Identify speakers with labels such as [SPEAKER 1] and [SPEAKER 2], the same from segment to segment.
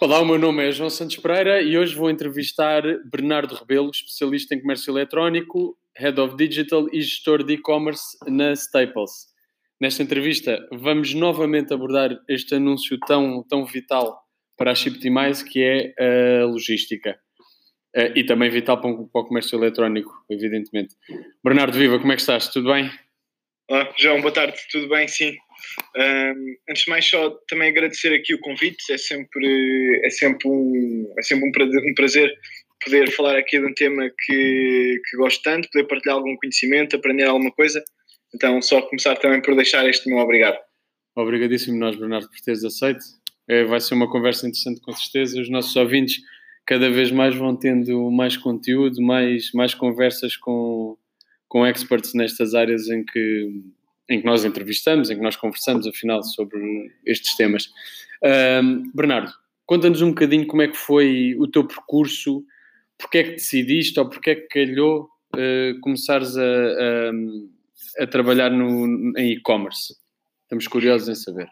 [SPEAKER 1] Olá, o meu nome é João Santos Pereira e hoje vou entrevistar Bernardo Rebelo, especialista em comércio eletrónico, Head of Digital e gestor de e-commerce na Staples. Nesta entrevista vamos novamente abordar este anúncio tão, tão vital para a Shiptimize, que é a logística. Eh, e também vital para, o comércio eletrónico, evidentemente. Bernardo Viva, como é que estás? Tudo bem?
[SPEAKER 2] Olá, João, boa tarde. Tudo bem? Sim. Um, antes de mais, só também agradecer aqui o convite. É sempre, é sempre, um, é sempre um, prazer, um prazer poder falar aqui de um tema que, que gosto tanto, poder partilhar algum conhecimento, aprender alguma coisa. Então, só começar também por deixar este meu obrigado.
[SPEAKER 1] Obrigadíssimo nós, Bernardo, por teres aceito. É, vai ser uma conversa interessante com certeza. Os nossos ouvintes cada vez mais vão tendo mais conteúdo, mais, mais conversas com, com experts nestas áreas em que, em que nós entrevistamos, em que nós conversamos, afinal, sobre estes temas. Um, Bernardo, conta-nos um bocadinho como é que foi o teu percurso, porque é que decidiste ou porque é que calhou uh, começares a, a, a trabalhar no, em e-commerce? Estamos curiosos em saber.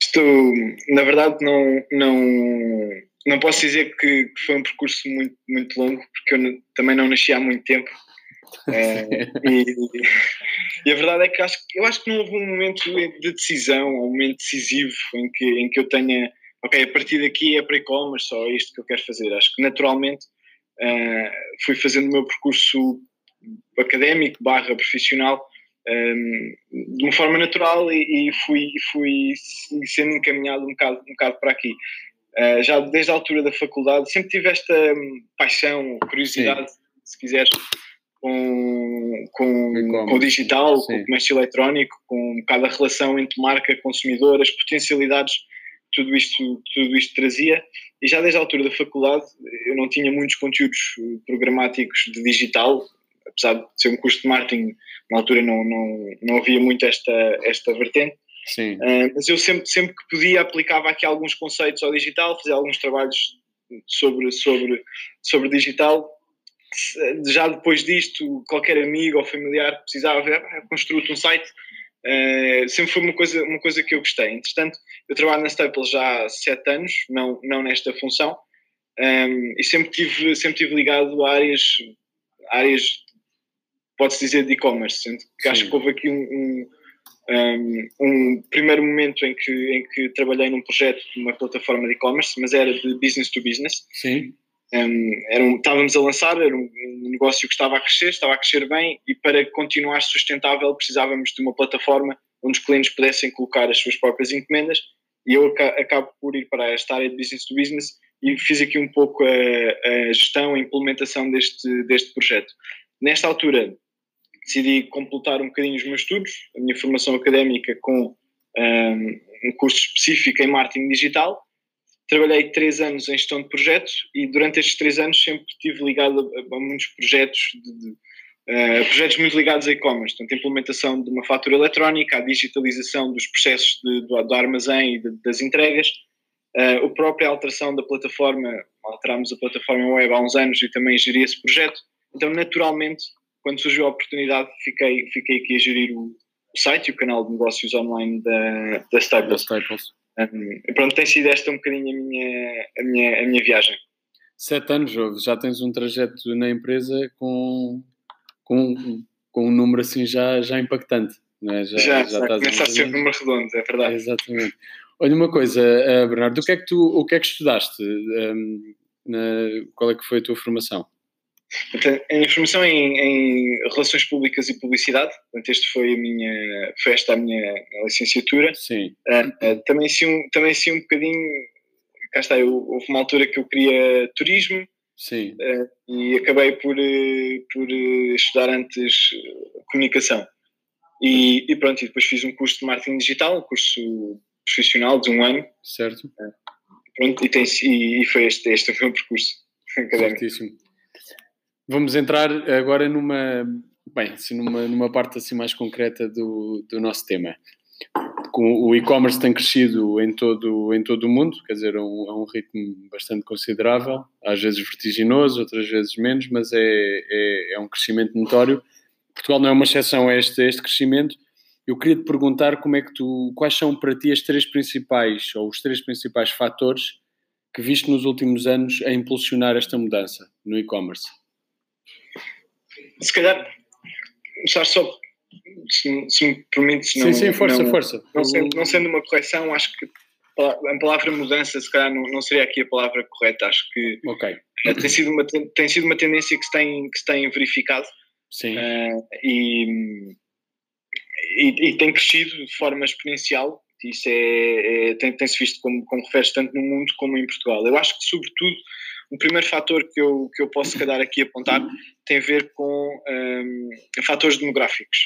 [SPEAKER 2] Estou, na verdade, não, não, não posso dizer que, foi um percurso muito, muito longo, porque eu também não nasci há muito tempo. É, e, e, a verdade é que acho, eu acho que não houve um momento de decisão, um momento decisivo em que, em que eu tenha, ok, a partir daqui é para e-commerce, só é isto que eu quero fazer. Acho que naturalmente uh, fui fazendo o meu percurso académico barra profissional um, de uma forma natural e, e, fui, fui sendo encaminhado um bocado, um bocado para aqui. Uh, já desde a altura da faculdade sempre tive esta um, paixão, curiosidade, Sim. se quiseres, com, com, com o digital, Sim. com o comércio eletrónico, com um bocado a relação entre marca, consumidor, as potencialidades tudo isto, tudo isto trazia. E já desde a altura da faculdade eu não tinha muitos conteúdos programáticos de digital, apesar de ser um curso de marketing, na altura não, não, não havia muito esta, esta vertente.
[SPEAKER 1] Sim. Uh,
[SPEAKER 2] mas eu sempre, sempre que podia aplicava aqui alguns conceitos ao digital, fazia alguns trabalhos sobre, sobre, sobre digital já depois disto, qualquer amigo ou familiar precisava ver, ah, construo-te um site. Uh, sempre foi uma coisa, uma coisa que eu gostei. Entretanto, eu trabalho na Staples já há sete anos, não, não nesta função, um, ehm, e sempre tive, sempre tive ligado a áreas, áreas pode-se dizer, de e-commerce. Acho que houve aqui um, um, ehm, um, primeiro momento em que, em que trabalhei num projeto de uma plataforma de e-commerce, mas era de business to business.
[SPEAKER 1] Sim.
[SPEAKER 2] Um, era um, estávamos a lançar, era um, negócio que estava a crescer, estava a crescer bem e para continuar sustentável precisávamos de uma plataforma onde os clientes pudessem colocar as suas próprias encomendas e eu acabo por ir para esta área de business to business e fiz aqui um pouco a, a gestão, a implementação deste, deste projeto. Nesta altura decidi completar um bocadinho os meus estudos, a minha formação académica com um curso específico em marketing digital Trabalhei três anos em gestão de projetos e durante estes três anos sempre estive ligado a, a muitos projetos, de, de, uh, projetos muito ligados a e-commerce, portanto, a implementação de uma fatura eletrónica, a digitalização dos processos de, do, do, armazém e das entregas, uh, a própria alteração da plataforma, alterámos a plataforma web há uns anos e também geri esse projeto, então naturalmente, quando surgiu a oportunidade, fiquei, fiquei aqui a gerir o, o site e o canal de negócios online da, da Staples. Da Staples. Um, pronto, tem sido esta um bocadinho a minha, a minha, a minha viagem.
[SPEAKER 1] Sete anos, já tens um trajeto na empresa com, com, com um número assim já, já impactante. Não é?
[SPEAKER 2] Já, já, já começa a ser um número redondo, é verdade. É,
[SPEAKER 1] exatamente. Olha uma coisa, uh, Bernardo, o que é que tu o que é que estudaste? Um, na, qual é que foi a tua formação?
[SPEAKER 2] A minha formação em, em, relações públicas e publicidade, portanto, este foi a minha, foi esta a minha licenciatura.
[SPEAKER 1] Sim.
[SPEAKER 2] Uh, uh, também sim, um, também sim um bocadinho, cá está, eu, houve uma altura que eu queria turismo.
[SPEAKER 1] Sim.
[SPEAKER 2] Uh, e acabei por, por estudar antes comunicação. E, e, pronto, e depois fiz um curso de marketing digital, um curso profissional de um ano.
[SPEAKER 1] Certo.
[SPEAKER 2] pronto, e, tem, e, e foi este, este foi o meu percurso académico.
[SPEAKER 1] Certíssimo. Vamos entrar agora numa, bem, assim, numa, numa parte assim mais concreta do, do nosso tema. O e-commerce tem crescido em todo, em todo o mundo, quer dizer, a um, a um ritmo bastante considerável, às vezes vertiginoso, outras vezes menos, mas é, é, é um crescimento notório. Portugal não é uma exceção a este, a este crescimento. Eu queria te perguntar como é que tu, quais são para ti as três principais, ou os três principais fatores que viste nos últimos anos a impulsionar esta mudança no e-commerce?
[SPEAKER 2] Se calhar, começar só, se, se me permites,
[SPEAKER 1] sim, sim, força,
[SPEAKER 2] não,
[SPEAKER 1] força.
[SPEAKER 2] Não sendo, não sendo uma correção, acho que a palavra mudança, se calhar, não, não seria aqui a palavra correta. Acho que
[SPEAKER 1] okay.
[SPEAKER 2] tem, sido uma, tem sido uma tendência que se tem, que se tem verificado.
[SPEAKER 1] Sim.
[SPEAKER 2] Uh, e, e, e, tem crescido de forma exponencial. Isso é, é tem, tem-se visto como, como refere tanto no mundo como em Portugal. Eu acho que, sobretudo, o primeiro fator que eu, que eu posso, se calhar, aqui apontar tem a ver com um, fatores demográficos.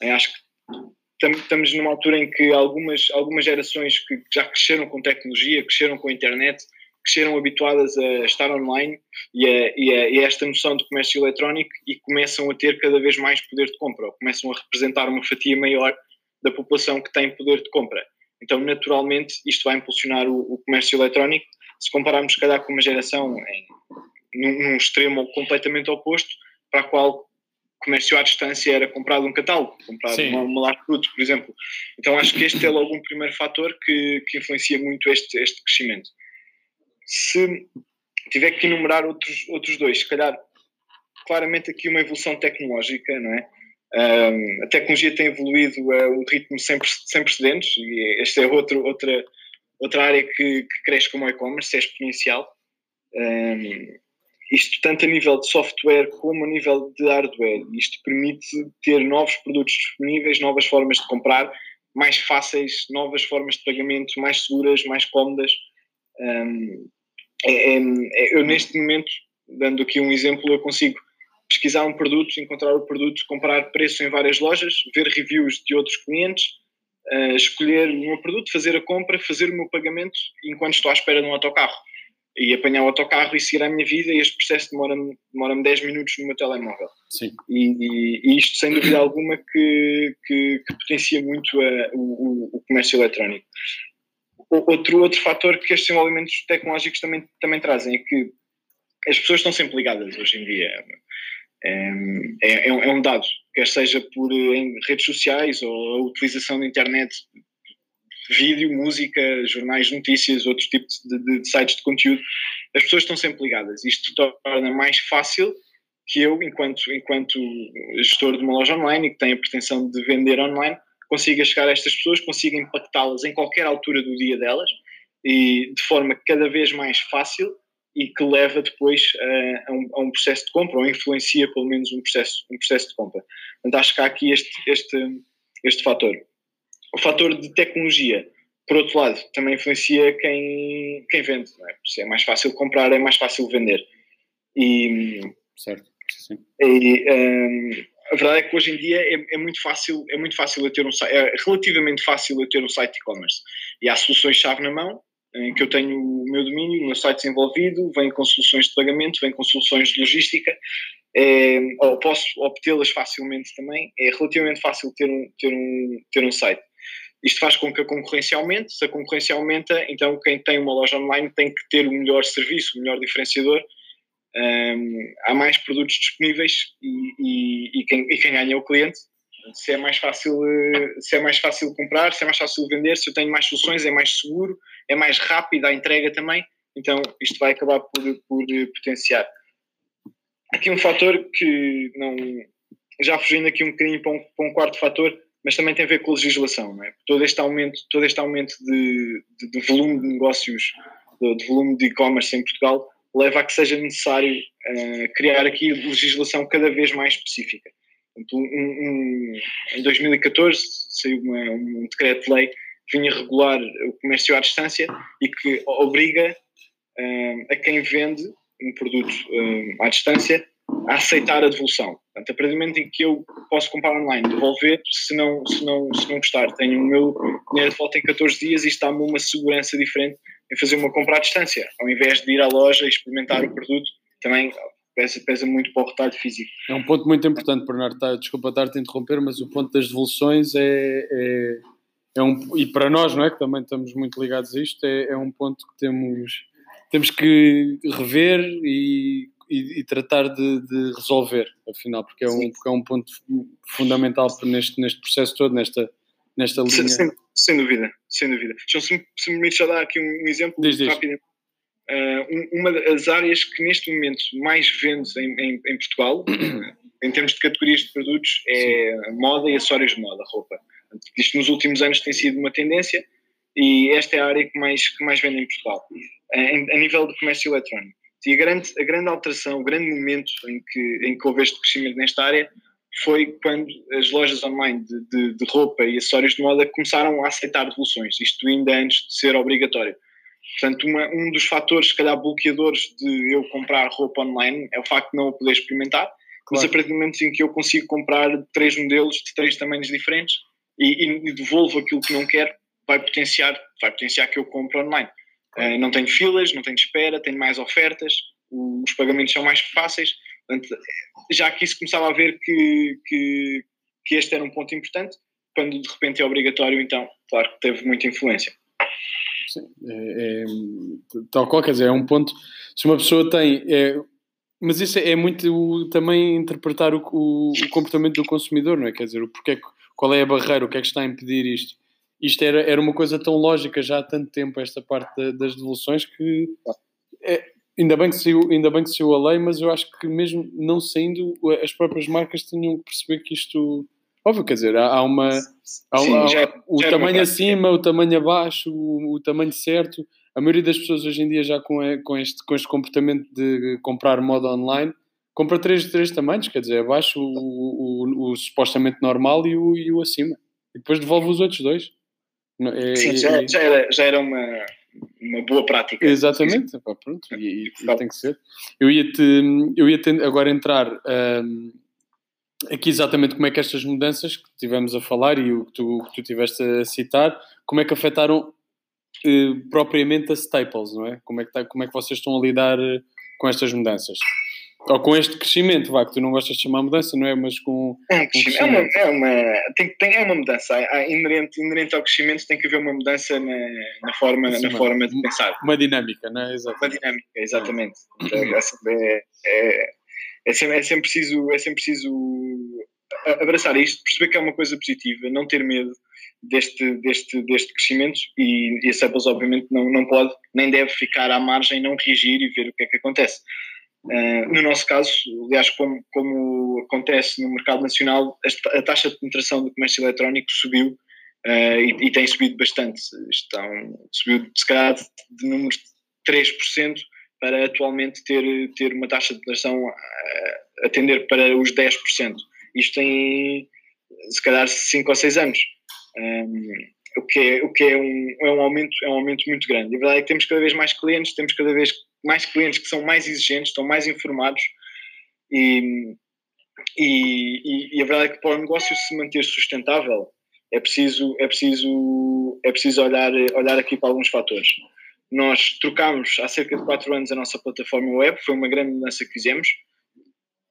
[SPEAKER 2] Eu acho que estamos numa altura em que algumas, algumas gerações que já cresceram com tecnologia, cresceram com a internet, cresceram habituadas a estar online e a, e, a, e a, esta noção de comércio eletrónico e começam a ter cada vez mais poder de compra, ou começam a representar uma fatia maior da população que tem poder de compra. Então, naturalmente, isto vai impulsionar o, o comércio eletrónico. Se compararmos, se calhar, com uma geração em, num, num extremo completamente oposto, para a qual comércio à distância era comprado um catálogo, comprado uma, uma produtos, por exemplo. Então acho que este é logo um primeiro fator que, que influencia muito este, este crescimento. Se tiver que enumerar outros, outros dois, se calhar claramente aqui uma evolução tecnológica, não é? Um, a tecnologia tem evoluído a um ritmo sem, sem precedentes e esta é outro, outra, outra área que, que cresce como e-commerce, é exponencial. Um, isto tanto a nível de software como a nível de hardware. Isto permite ter novos produtos disponíveis, novas formas de comprar, mais fáceis, novas formas de pagamento, mais seguras, mais cómodas. Um, é, é, é, eu neste momento, dando aqui um exemplo, eu consigo pesquisar um produto, encontrar o produto, comprar preço em várias lojas, ver reviews de outros clientes, uh, escolher o meu produto, fazer a compra, fazer o meu pagamento enquanto estou à espera de um autocarro e apanhar o autocarro e seguir a minha vida e este processo demora-me demora 10 minutos no meu telemóvel.
[SPEAKER 1] Sim.
[SPEAKER 2] E, e, e isto, sem dúvida alguma, que, que, que potencia muito a, o, o, comércio eletrónico. Outro, outro fator que estes desenvolvimentos tecnológicos também, também trazem é que as pessoas estão sempre ligadas hoje em dia. É, é, é um dado, quer seja por em redes sociais ou a utilização da internet vídeo, música, jornais, notícias, outros tipos de, de, de, sites de conteúdo, as pessoas estão sempre ligadas. Isto torna mais fácil que eu, enquanto, enquanto gestor de uma loja online e que tenho a pretensão de vender online, consiga chegar a estas pessoas, consiga impactá-las em qualquer altura do dia delas e de forma cada vez mais fácil e que leva depois a, a, um, a um, processo de compra ou influencia pelo menos um processo, um processo de compra. Portanto, acho que há aqui este, este, este fator o fator de tecnologia, por outro lado, também influencia quem, quem vende. É? Se é mais fácil comprar, é mais fácil vender. E,
[SPEAKER 1] certo. Sim.
[SPEAKER 2] E, um, a verdade é que hoje em dia é, é, muito fácil, é muito fácil eu ter um é relativamente fácil eu ter um site e-commerce. E há soluções-chave na mão, em que eu tenho o meu domínio, o meu site desenvolvido, vem com soluções de pagamento, vem com soluções de logística, é, ou posso obtê-las facilmente também. É relativamente fácil ter um, ter um, ter um site. Isto faz com que a concorrência aumente. Se a concorrência aumenta, então quem tem uma loja online tem que ter o melhor serviço, o melhor diferenciador. Um, há mais produtos disponíveis e, e, e, quem, e, quem, ganha é o cliente. Se é, mais fácil, se é mais fácil comprar, se é mais fácil vender, se eu tenho mais soluções, é mais seguro, é mais rápida a entrega também. Então isto vai acabar por, por potenciar. Aqui um fator que não. Já fugindo aqui um bocadinho para um, para um quarto fator, mas também tem a ver com a legislação, não é? Todo este aumento, todo este aumento de, de, de volume de negócios, de, de volume de e-commerce em Portugal, leva a que seja necessário uh, criar aqui legislação cada vez mais específica. Em 2014 saiu uma, um decreto de lei que vinha regular o comércio à distância e que obriga uh, a quem vende um produto uh, à distância a aceitar a devolução. Portanto, a partir do momento em que eu posso comprar online, devolver, se não, se não, se não gostar, tenho o meu dinheiro de volta em 14 dias e está-me uma segurança diferente em fazer uma compra à distância, ao invés de ir à loja e experimentar o produto, também pesa, pesa muito para o retalho físico.
[SPEAKER 1] É um ponto muito importante, Bernardo, tá, desculpa estar-te a interromper, mas o ponto das devoluções é, é, é, um, e para nós, não é, que também estamos muito ligados a isto, é, é um ponto que temos, temos que rever e e, e tratar de, de, resolver, afinal, porque é, um, porque é um ponto fundamental neste, neste processo todo, nesta, nesta linha.
[SPEAKER 2] Sem, sem dúvida, sem dúvida. Então, se, me permites já dar aqui um, exemplo
[SPEAKER 1] diz, diz.
[SPEAKER 2] Uh, uma das áreas que neste momento mais vende em, em, em Portugal, em termos de categorias de produtos, é Sim. moda e acessórios de moda, roupa. Isto nos últimos anos tem sido uma tendência e esta é a área que mais, que mais vende em Portugal, a, a nível de comércio eletrónico. E a grande, a grande alteração, o grande momento em que, em que houve este crescimento nesta área foi quando as lojas online de, de, de, roupa e acessórios de moda começaram a aceitar devoluções, isto ainda antes de ser obrigatório. Portanto, uma, um dos fatores, se calhar, bloqueadores de eu comprar roupa online é o facto de não o poder experimentar, claro. mas a partir do momento em que eu consigo comprar três modelos de três tamanhos diferentes e, e devolvo aquilo que não quero, vai potenciar, vai potenciar que eu compre online. Uh, não tenho filas, não tenho espera, tenho mais ofertas, os pagamentos são mais fáceis. Portanto, já que isso começava a ver que, que, que este era um ponto importante, quando de repente é obrigatório, então, claro que teve muita influência.
[SPEAKER 1] Sim, é, é, tal qual, quer dizer, é um ponto. Se uma pessoa tem. É, mas isso é, muito também interpretar o, o, o, comportamento do consumidor, não é? Quer dizer, o porquê, qual é a barreira, o que é que está a impedir isto? Isto era, era uma coisa tão lógica já há tanto tempo, esta parte da, das devoluções, que é, ainda, bem que saiu, ainda bem que saiu a lei, mas eu acho que mesmo não saindo, as próprias marcas tinham que perceber que isto. Óbvio, quer dizer, há, há uma. Há, Sim, há, já, o já tamanho acima, o tamanho abaixo, o, o, tamanho certo. A maioria das pessoas hoje em dia já com, com, este, com este comportamento de comprar moda online compra três, três tamanhos, quer dizer, abaixo o, o, o, supostamente normal e o, e o acima. E depois devolve os outros dois.
[SPEAKER 2] É, Sim, já, já, era, já era uma, uma boa prática.
[SPEAKER 1] Exatamente, Pá, pronto, e, e, tem que ser. Eu ia-te eu ia -te agora entrar um, aqui exatamente como é que estas mudanças que tivemos a falar e o que tu, que tu tiveste a citar, como é que afetaram uh, propriamente a Staples, não é? Como é, que tá, como é que vocês estão a lidar eh, com estas mudanças? ou com este crescimento, vá, que tu não gostas de chamar mudança, não é? Mas com.
[SPEAKER 2] É, um crescimento. Um crescimento. É, uma, é, uma, tem, tem, é uma mudança. Há, inerente, inerente ao crescimento tem que haver uma mudança na, na forma, na forma de pensar.
[SPEAKER 1] Uma dinâmica, não é?
[SPEAKER 2] Exatamente. Uma dinâmica, exatamente. Então, é, é, é, sempre, é sempre preciso. É sempre preciso abraçar isto, perceber que é uma coisa positiva, não ter medo deste, deste, deste crescimento e, e a Samples obviamente não, não pode nem deve ficar à margem, não reagir e ver o que é que acontece. Uh, no nosso caso, aliás, como, como, acontece no mercado nacional, a, taxa de penetração do comércio eletrónico subiu uh, e, e, tem subido bastante. Estão, subiu, se calhar, de números de 3% para atualmente ter, ter uma taxa de penetração a, a tender para os 10%. Isto tem, se calhar, 5 ou 6 anos. Um, o que, é, o que é, um, é, um aumento, é um aumento muito grande. a verdade é que temos cada vez mais clientes, temos cada vez mais clientes que são mais exigentes, estão mais informados e, e, e, a verdade é que para o negócio se manter sustentável é preciso, é preciso, é preciso olhar, olhar aqui para alguns fatores. Nós trocámos há cerca de 4 anos a nossa plataforma web, foi uma grande mudança que fizemos.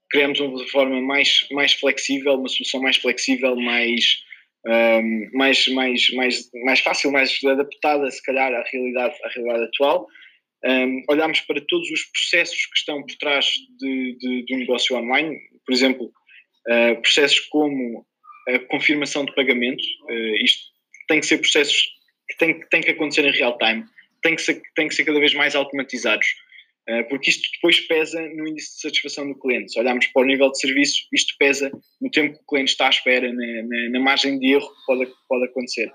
[SPEAKER 2] Criamos uma plataforma mais, mais flexível, uma solução mais flexível, mais, um, mais, mais, mais, mais fácil, mais adaptada, se calhar, à realidade, à realidade atual. Um, para todos os processos que estão por trás de, de, de um negócio online, por exemplo, uh, processos como a confirmação de pagamento, uh, isto tem que ser processos que têm, que têm que acontecer em real time, têm que ser, têm que ser cada vez mais automatizados, porque isto depois pesa no índice de satisfação do cliente. Se olharmos para o nível de serviço, isto pesa no tempo que o cliente está à espera, na, na, na margem de erro que pode, pode acontecer.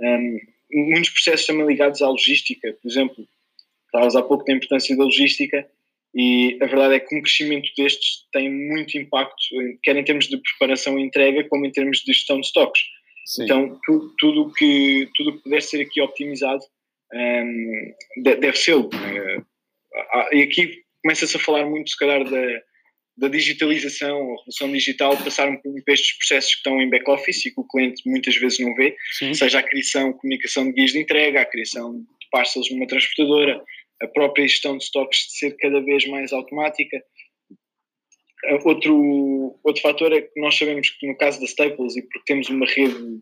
[SPEAKER 2] Um, muitos processos também ligados à logística, por exemplo, Falavas há pouco da importância da logística e a verdade é que um crescimento destes tem muito impacto, quer em termos de preparação e entrega, como em termos de gestão de estoques. Sim. Então, tu, tudo que, tudo que puder ser aqui optimizado um, deve ser. Uh, e aqui começa-se a falar muito, se calhar, da, da digitalização, a revolução digital, passar um pouco para estes processos que estão em back-office e que o cliente muitas vezes não vê, Sim. seja a criação, comunicação de guias de entrega, a criação de parcels numa transportadora, a própria gestão de estoques de ser cada vez mais automática. Outro, outro fator é que nós sabemos que no caso da Staples, e porque temos uma rede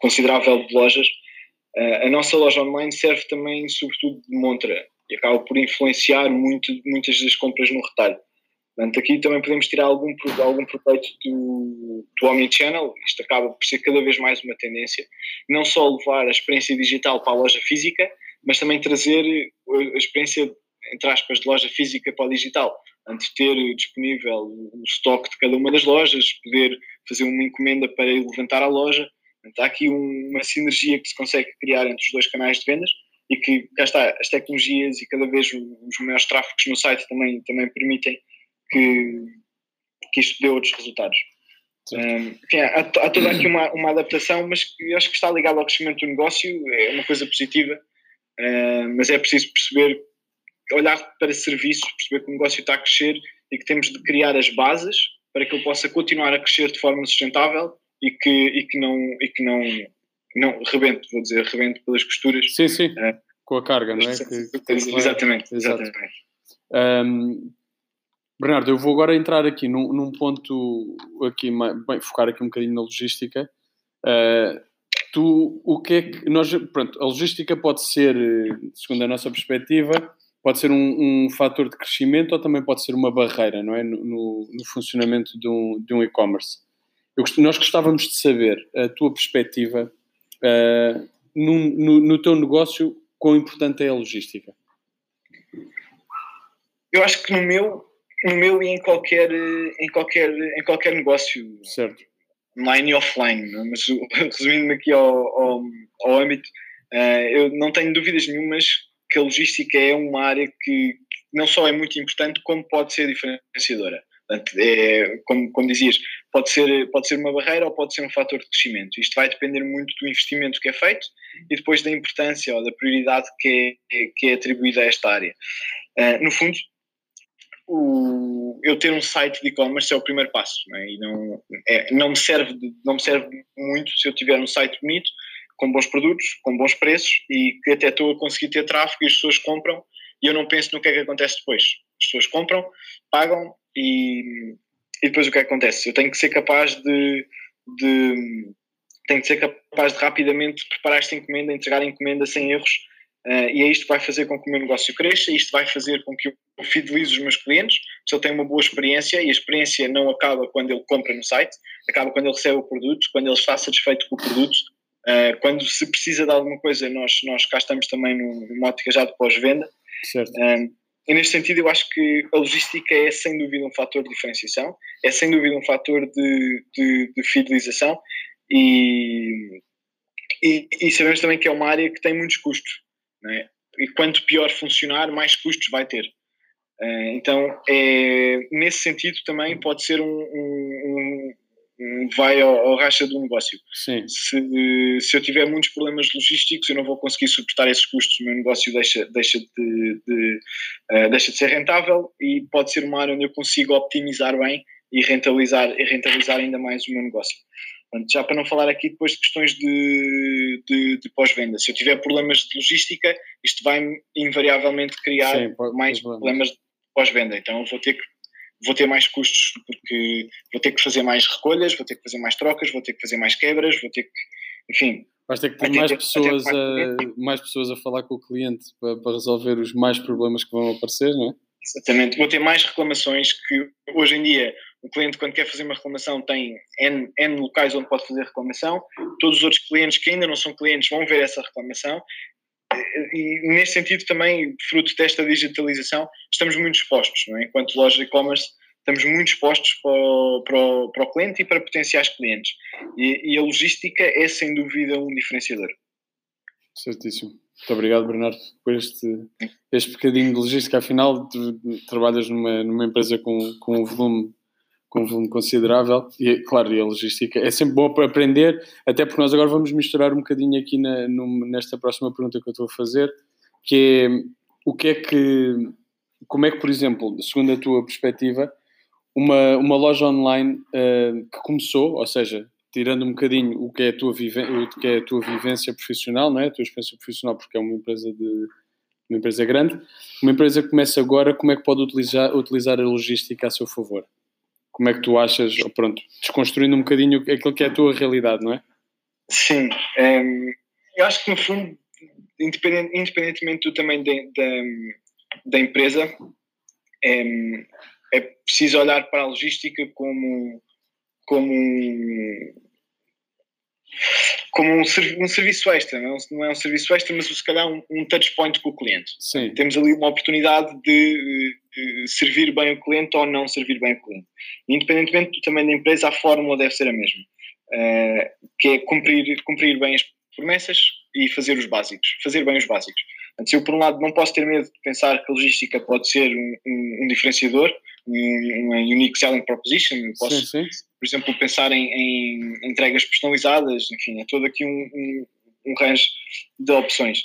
[SPEAKER 2] considerável de lojas, a nossa loja online serve também, sobretudo, de montra e acaba por influenciar muito, muitas das compras no retalho. Portanto, aqui também podemos tirar algum, algum proveito do, do Omnichannel, isto acaba por ser cada vez mais uma tendência, não só levar a experiência digital para a loja física, mas também trazer a experiência, entre aspas, de loja física para o digital. Antes ter disponível o estoque de cada uma das lojas, poder fazer uma encomenda para levantar a loja. Então, há aqui uma sinergia que se consegue criar entre os dois canais de vendas e que, cá está, as tecnologias e cada vez os maiores tráfegos no site também, também permitem que, que isto dê outros resultados. Um, enfim, há, há, toda aqui uma, uma adaptação, mas que acho que está ligado ao crescimento do negócio, é uma coisa positiva, uh, mas é preciso perceber, olhar para serviços, perceber que o negócio está a crescer e que temos de criar as bases para que ele possa continuar a crescer de forma sustentável e que, e que não, e que não, não rebente, vou dizer, rebente pelas costuras.
[SPEAKER 1] Sim, sim, uh, com a carga, não é? Que,
[SPEAKER 2] que exatamente, exatamente.
[SPEAKER 1] Um, Bernardo, eu vou agora entrar aqui num, num ponto, aqui, bem, focar aqui um bocadinho na logística. Uh, tu, o que é que nós, pronto, a logística pode ser, segundo a nossa perspectiva, pode ser um, um fator de crescimento ou também pode ser uma barreira, não é, no, no, no funcionamento de um, de um e-commerce. nós gostávamos de saber a tua perspectiva uh, no, no, no teu negócio, quão importante é a logística.
[SPEAKER 2] Eu acho que no meu no meu e em qualquer, em qualquer, em qualquer negócio.
[SPEAKER 1] Certo.
[SPEAKER 2] Online e offline. Mas resumindo-me aqui ao, ao, ao âmbito, uh, eu não tenho dúvidas nenhumas que a logística é uma área que não só é muito importante, como pode ser diferenciadora. Portanto, é, como, como dizias, pode ser, pode ser uma barreira ou pode ser um fator de crescimento. Isto vai depender muito do investimento que é feito e depois da importância ou da prioridade que é, que é atribuída a esta área. Uh, no fundo, o, eu ter um site de e-commerce é o primeiro passo, não é? E não, é, não, me serve de, não me serve muito se eu tiver um site bonito, com bons produtos, com bons preços e que até estou a conseguir ter tráfego e as pessoas compram e eu não penso no que é que acontece depois. As pessoas compram, pagam e, e depois o que, é que acontece? Eu tenho que ser capaz de, de tenho que ser capaz de rapidamente preparar esta encomenda, entregar a encomenda sem erros Uh, e é isto que vai fazer com que o meu negócio cresça, isto vai fazer com que eu fidelize os meus clientes, se ele tem uma boa experiência, e a experiência não acaba quando ele compra no site, acaba quando ele recebe o produto, quando ele está satisfeito com o produto, uh, quando se precisa de alguma coisa, nós, nós cá estamos também numa ótica já de pós-venda. Uh, e neste sentido, eu acho que a logística é sem dúvida um fator de diferenciação, é sem dúvida um fator de, de, de fidelização e, e, e sabemos também que é uma área que tem muitos custos. É? E quanto pior funcionar, mais custos vai ter. Uh, então, é, nesse sentido, também pode ser um, um vai ao, ao, racha do negócio.
[SPEAKER 1] Sim.
[SPEAKER 2] Se, se eu tiver muitos problemas logísticos, eu não vou conseguir suportar esses custos, o meu negócio deixa, deixa, de, de uh, deixa de ser rentável e pode ser uma área onde eu consigo optimizar bem e rentabilizar, e rentabilizar ainda mais o meu negócio. Portanto, já para não falar aqui depois de questões de, de, de pós-venda. Se eu tiver problemas de logística, isto vai invariavelmente criar Sim, mais problemas de pós-venda. Então vou ter que vou ter mais custos porque vou ter que fazer mais recolhas, vou ter que fazer mais trocas, vou ter que fazer mais quebras, vou ter que, enfim.
[SPEAKER 1] Vais ter que ter mais, pessoas a, mais pessoas a falar com o cliente para, para resolver os mais problemas que vão aparecer, não é?
[SPEAKER 2] Exatamente, vou ter mais reclamações que hoje em dia o cliente, quando quer fazer uma reclamação, tem N, N locais onde pode fazer reclamação. Todos os outros clientes que ainda não são clientes vão ver essa reclamação. E, nesse sentido, também, fruto desta digitalização, estamos muito expostos. Não é? Enquanto loja de e-commerce, estamos muito expostos para o, para, o, para o, cliente e para potenciais clientes. E, e a logística é, sem dúvida, um diferenciador.
[SPEAKER 1] Certíssimo. Muito obrigado, Bernardo, por este, este bocadinho de logística. Afinal, tu trabalhas numa, numa empresa com, com um volume com um volume considerável e, claro, e a logística é sempre bom para aprender, até porque nós agora vamos misturar um bocadinho aqui na, no, nesta próxima pergunta que eu estou a fazer, que é o que é que, como é que, por exemplo, segundo a tua perspectiva, uma, uma loja online uh, que começou, ou seja, tirando um bocadinho o que é a tua, que é a tua vivência profissional, não é? a tua experiência profissional, porque é uma empresa de uma empresa grande, uma empresa que começa agora, como é que pode utilizar, utilizar a logística a seu favor? Como é que tu achas, pronto, desconstruindo um bocadinho aquilo que é a tua realidade, não é?
[SPEAKER 2] Sim, é, eu acho que no fundo, independent, independentemente do tamanho de, da empresa, é, é preciso olhar para a logística como, como como um, um, serviço extra, não, não, é um serviço extra, mas se calhar um, um touch point com o cliente.
[SPEAKER 1] Sim.
[SPEAKER 2] Temos ali uma oportunidade de, de, servir bem o cliente ou não servir bem o cliente. Independentemente do tamanho da empresa, a fórmula deve ser a mesma, uh, que é cumprir, cumprir bem as promessas e fazer os básicos, fazer bem os básicos. se eu, por um lado, não posso ter medo de pensar que a logística pode ser um, um, um diferenciador, uma unique selling proposition, eu posso,
[SPEAKER 1] sim, sim.
[SPEAKER 2] por exemplo, pensar em, em, entregas personalizadas, enfim, é todo aqui um, um, um range de opções.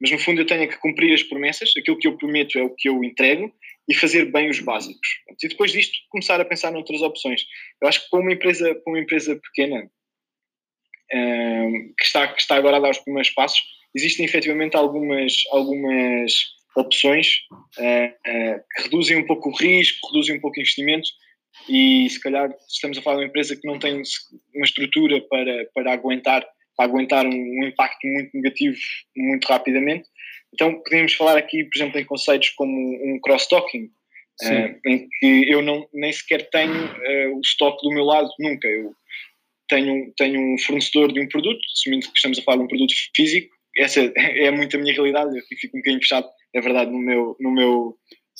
[SPEAKER 2] Mas no fundo eu tenho que cumprir as promessas, aquilo que eu prometo é o que eu entrego e fazer bem os básicos. E depois disto começar a pensar noutras opções. Eu acho que para uma empresa, para uma empresa pequena, que, está, que está agora a dar os primeiros passos, existem efetivamente algumas, algumas opções uh, uh, que reduzem um pouco o risco, reduzem um pouco o investimento e se calhar estamos a falar de uma empresa que não tem uma estrutura para, para aguentar para aguentar um, um impacto muito negativo muito rapidamente. Então podemos falar aqui, por exemplo, em conceitos como um cross-stocking, uh, em que eu não, nem sequer tenho o estoque do meu lado, nunca. Eu tenho, tenho um fornecedor de um produto, assumindo que estamos a falar de um produto físico, essa é muito a minha realidade, eu fico um bocadinho fechado, é verdade, no meu, no meu,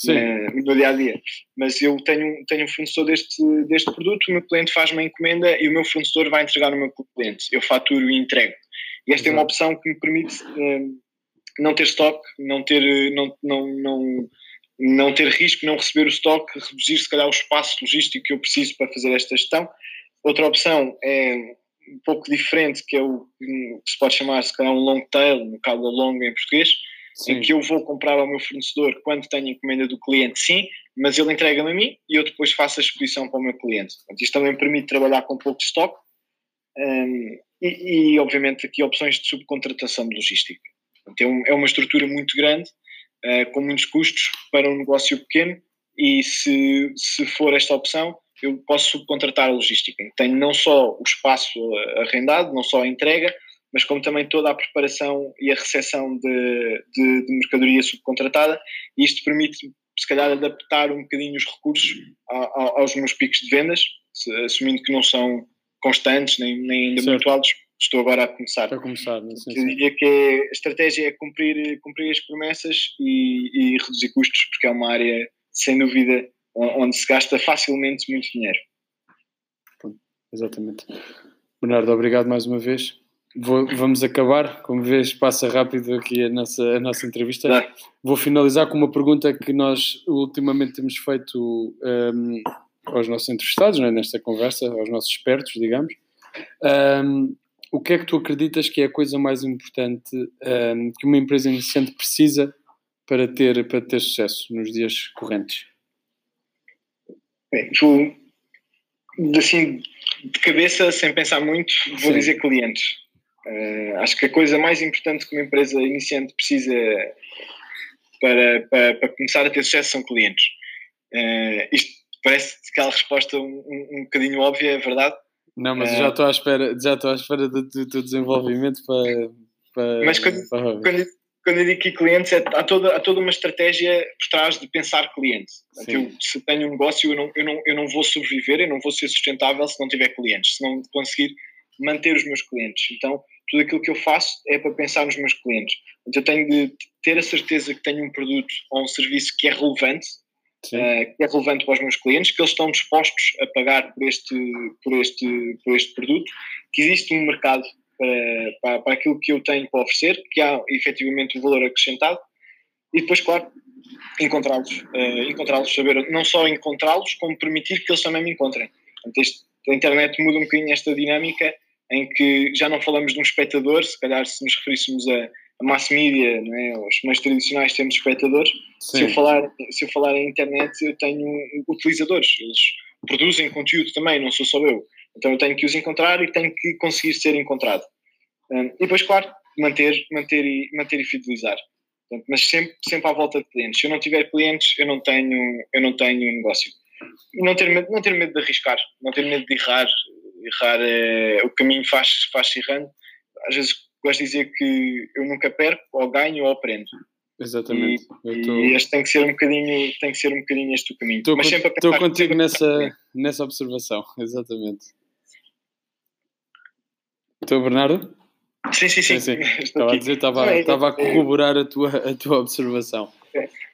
[SPEAKER 2] na, no meu dia a dia. Mas eu tenho, tenho um fornecedor deste, deste produto, o meu cliente faz uma encomenda e o meu fornecedor vai entregar no meu cliente. Eu faturo e entrego. E esta Exato. é uma opção que me permite um, não ter estoque, não ter, não, não, não, não ter risco, não receber o estoque, reduzir se calhar o espaço logístico que eu preciso para fazer esta gestão. Outra opção é um pouco diferente, que é o que se pode chamar se calhar um long tail, um cauda longa em português, sim. em que eu vou comprar ao meu fornecedor quando tenho encomenda do cliente, sim, mas ele entrega-me a mim e eu depois faço a expedição para o meu cliente. Portanto, isto também permite trabalhar com pouco estoque um, e, e, obviamente, aqui opções de subcontratação de logística. Portanto, é, é, uma estrutura muito grande, uh, com muitos custos para um negócio pequeno e se, se for esta opção, eu posso subcontratar a logística. Tenho não só o espaço arrendado, não só a entrega, mas como também toda a preparação e a recepção de, de, de mercadoria subcontratada, e isto permite, se calhar, adaptar um bocadinho os recursos a, a, aos meus picos de vendas, assumindo que não são constantes nem, nem ainda certo. muito altos. Estou agora a começar.
[SPEAKER 1] A começar, sim,
[SPEAKER 2] sim. Eu diria que é, a estratégia é cumprir, cumprir as promessas e, e reduzir custos, porque é uma área, sem dúvida, onde se gasta facilmente muito dinheiro.
[SPEAKER 1] Exatamente. Bernardo, obrigado mais uma vez. Vou, vamos acabar, como vês, passa rápido aqui a nossa, a nossa entrevista. Tá. Vou finalizar com uma pergunta que nós ultimamente temos feito um, aos nossos entrevistados, é? nesta conversa, aos nossos expertos, digamos. Um, o que é que tu acreditas que é a coisa mais importante um, que uma empresa iniciante precisa para ter, para ter sucesso nos dias correntes?
[SPEAKER 2] Bem, vou, assim, de cabeça, sem pensar muito, vou Sim. dizer clientes. Uh, acho que a coisa mais importante que uma empresa iniciante precisa para, para, para começar a ter sucesso são clientes. Uh, isto parece aquela resposta um, um, um bocadinho óbvia, é verdade?
[SPEAKER 1] Não, mas uh, já estou à espera, já estou à espera do, do, do desenvolvimento para, para.
[SPEAKER 2] Mas quando,
[SPEAKER 1] para...
[SPEAKER 2] quando, quando eu digo que clientes, é, há, toda, há toda uma estratégia por trás de pensar cliente. Eu, se tenho um negócio, eu não, eu, não, eu não vou sobreviver, eu não vou ser sustentável se não tiver clientes, se não conseguir manter os meus clientes. Então, tudo aquilo que eu faço é para pensar nos meus clientes. Então, eu tenho de ter a certeza que tenho um produto ou um serviço que é relevante, uh, que é relevante para os meus clientes, que eles estão dispostos a pagar por este, por este, por este produto, que existe um mercado para, para, para aquilo que eu tenho para oferecer, que há efetivamente um valor acrescentado, e depois, claro, encontrá-los, uh, encontrá-los, saber não só encontrá-los, como permitir que eles também me encontrem. Portanto, este, a internet muda um bocadinho esta dinâmica em que já não falamos de um espectador, se calhar se nos referíssemos a, a mass media, não é? os meios tradicionais temos espectadores, se eu, falar, se eu falar em internet eu tenho utilizadores, eles produzem conteúdo também, não sou só eu. Então eu tenho que os encontrar e tenho que conseguir ser encontrado. Um, e depois, claro, manter, manter, e, manter e fidelizar. Portanto, mas sempre, sempre à volta de clientes. Se eu não tiver clientes, eu não tenho, eu não tenho negócio. E não ter, medo, não ter medo de arriscar, não ter medo de errar. Errar é, o caminho faz, faz-se errando. Às vezes gosto de dizer que eu nunca perco, ou ganho ou aprendo.
[SPEAKER 1] Exatamente.
[SPEAKER 2] E, tô... e, este tem que ser um bocadinho, tem que ser um bocadinho este o caminho.
[SPEAKER 1] Estou contigo nessa, nessa observação, exatamente. Então, Bernardo?
[SPEAKER 2] Sim, sim, sim. sim, sim.
[SPEAKER 1] Estava, a dizer, estava, é, estava a corroborar a tua, a tua observação.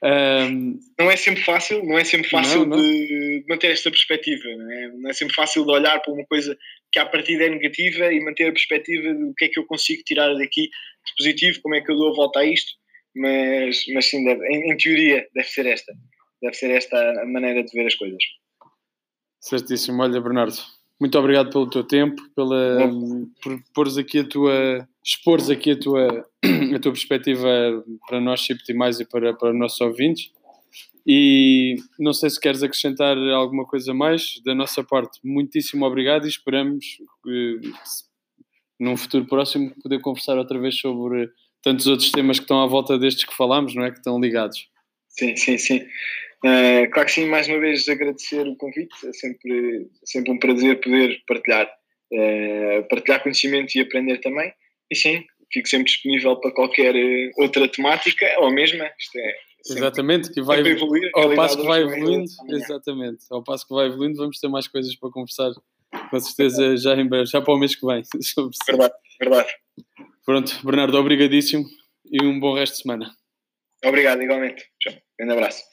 [SPEAKER 2] Um... Não é sempre fácil, não é sempre fácil não, não. De manter esta perspectiva. Não é? não é sempre fácil de olhar para uma coisa que à partida é negativa e manter a perspectiva do que é que eu consigo tirar daqui de positivo, como é que eu dou a volta a isto. Mas, mas sim, deve, em, em teoria deve ser esta. Deve ser esta a maneira de ver as coisas.
[SPEAKER 1] Certíssimo. Olha, Bernardo, muito obrigado pelo teu tempo, pela, por pôres aqui a tua, expores aqui a tua, a tua perspectiva para nós, Chipti mais e para, para os nossos ouvintes. E não sei se queres acrescentar alguma coisa mais da nossa parte. Muitíssimo obrigado e esperamos que, num futuro próximo poder conversar outra vez sobre tantos outros temas que estão à volta destes que falámos, não é? Que estão ligados.
[SPEAKER 2] Sim, sim, sim. Uh, claro que sim, mais uma vez agradecer o convite, é sempre, sempre um prazer poder partilhar, uh, partilhar conhecimento e aprender também. E sim, fico sempre disponível para qualquer eh, outra temática, ou a mesma, isto é.
[SPEAKER 1] Exatamente, que vai evoluir. Ao passo que vai evoluindo, exatamente, ao passo que vai evoluindo, vamos ter mais coisas para conversar, com certeza, já em breve, já para o mês que vem.
[SPEAKER 2] verdade, verdade.
[SPEAKER 1] Pronto, Bernardo, obrigadíssimo e um bom resto de semana.
[SPEAKER 2] Obrigado, igualmente. Tchau. Um abraço.